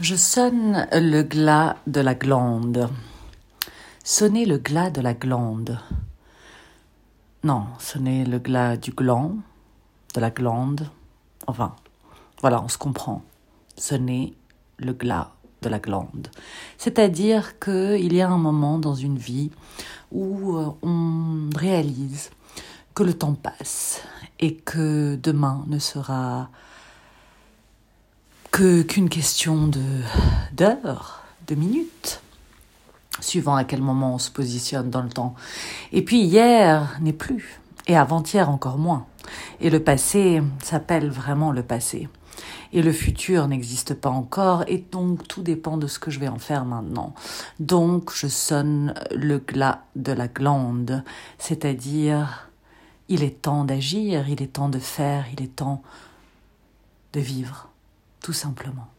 Je sonne le glas de la glande. Sonner le glas de la glande. Non, sonner le glas du gland, de la glande. Enfin, voilà, on se comprend. Sonner le glas de la glande. C'est-à-dire qu'il y a un moment dans une vie où euh, on réalise que le temps passe et que demain ne sera qu'une question de d'heures, de minutes, suivant à quel moment on se positionne dans le temps. Et puis hier n'est plus, et avant-hier encore moins. Et le passé s'appelle vraiment le passé. Et le futur n'existe pas encore, et donc tout dépend de ce que je vais en faire maintenant. Donc je sonne le glas de la glande, c'est-à-dire il est temps d'agir, il est temps de faire, il est temps de vivre tout simplement.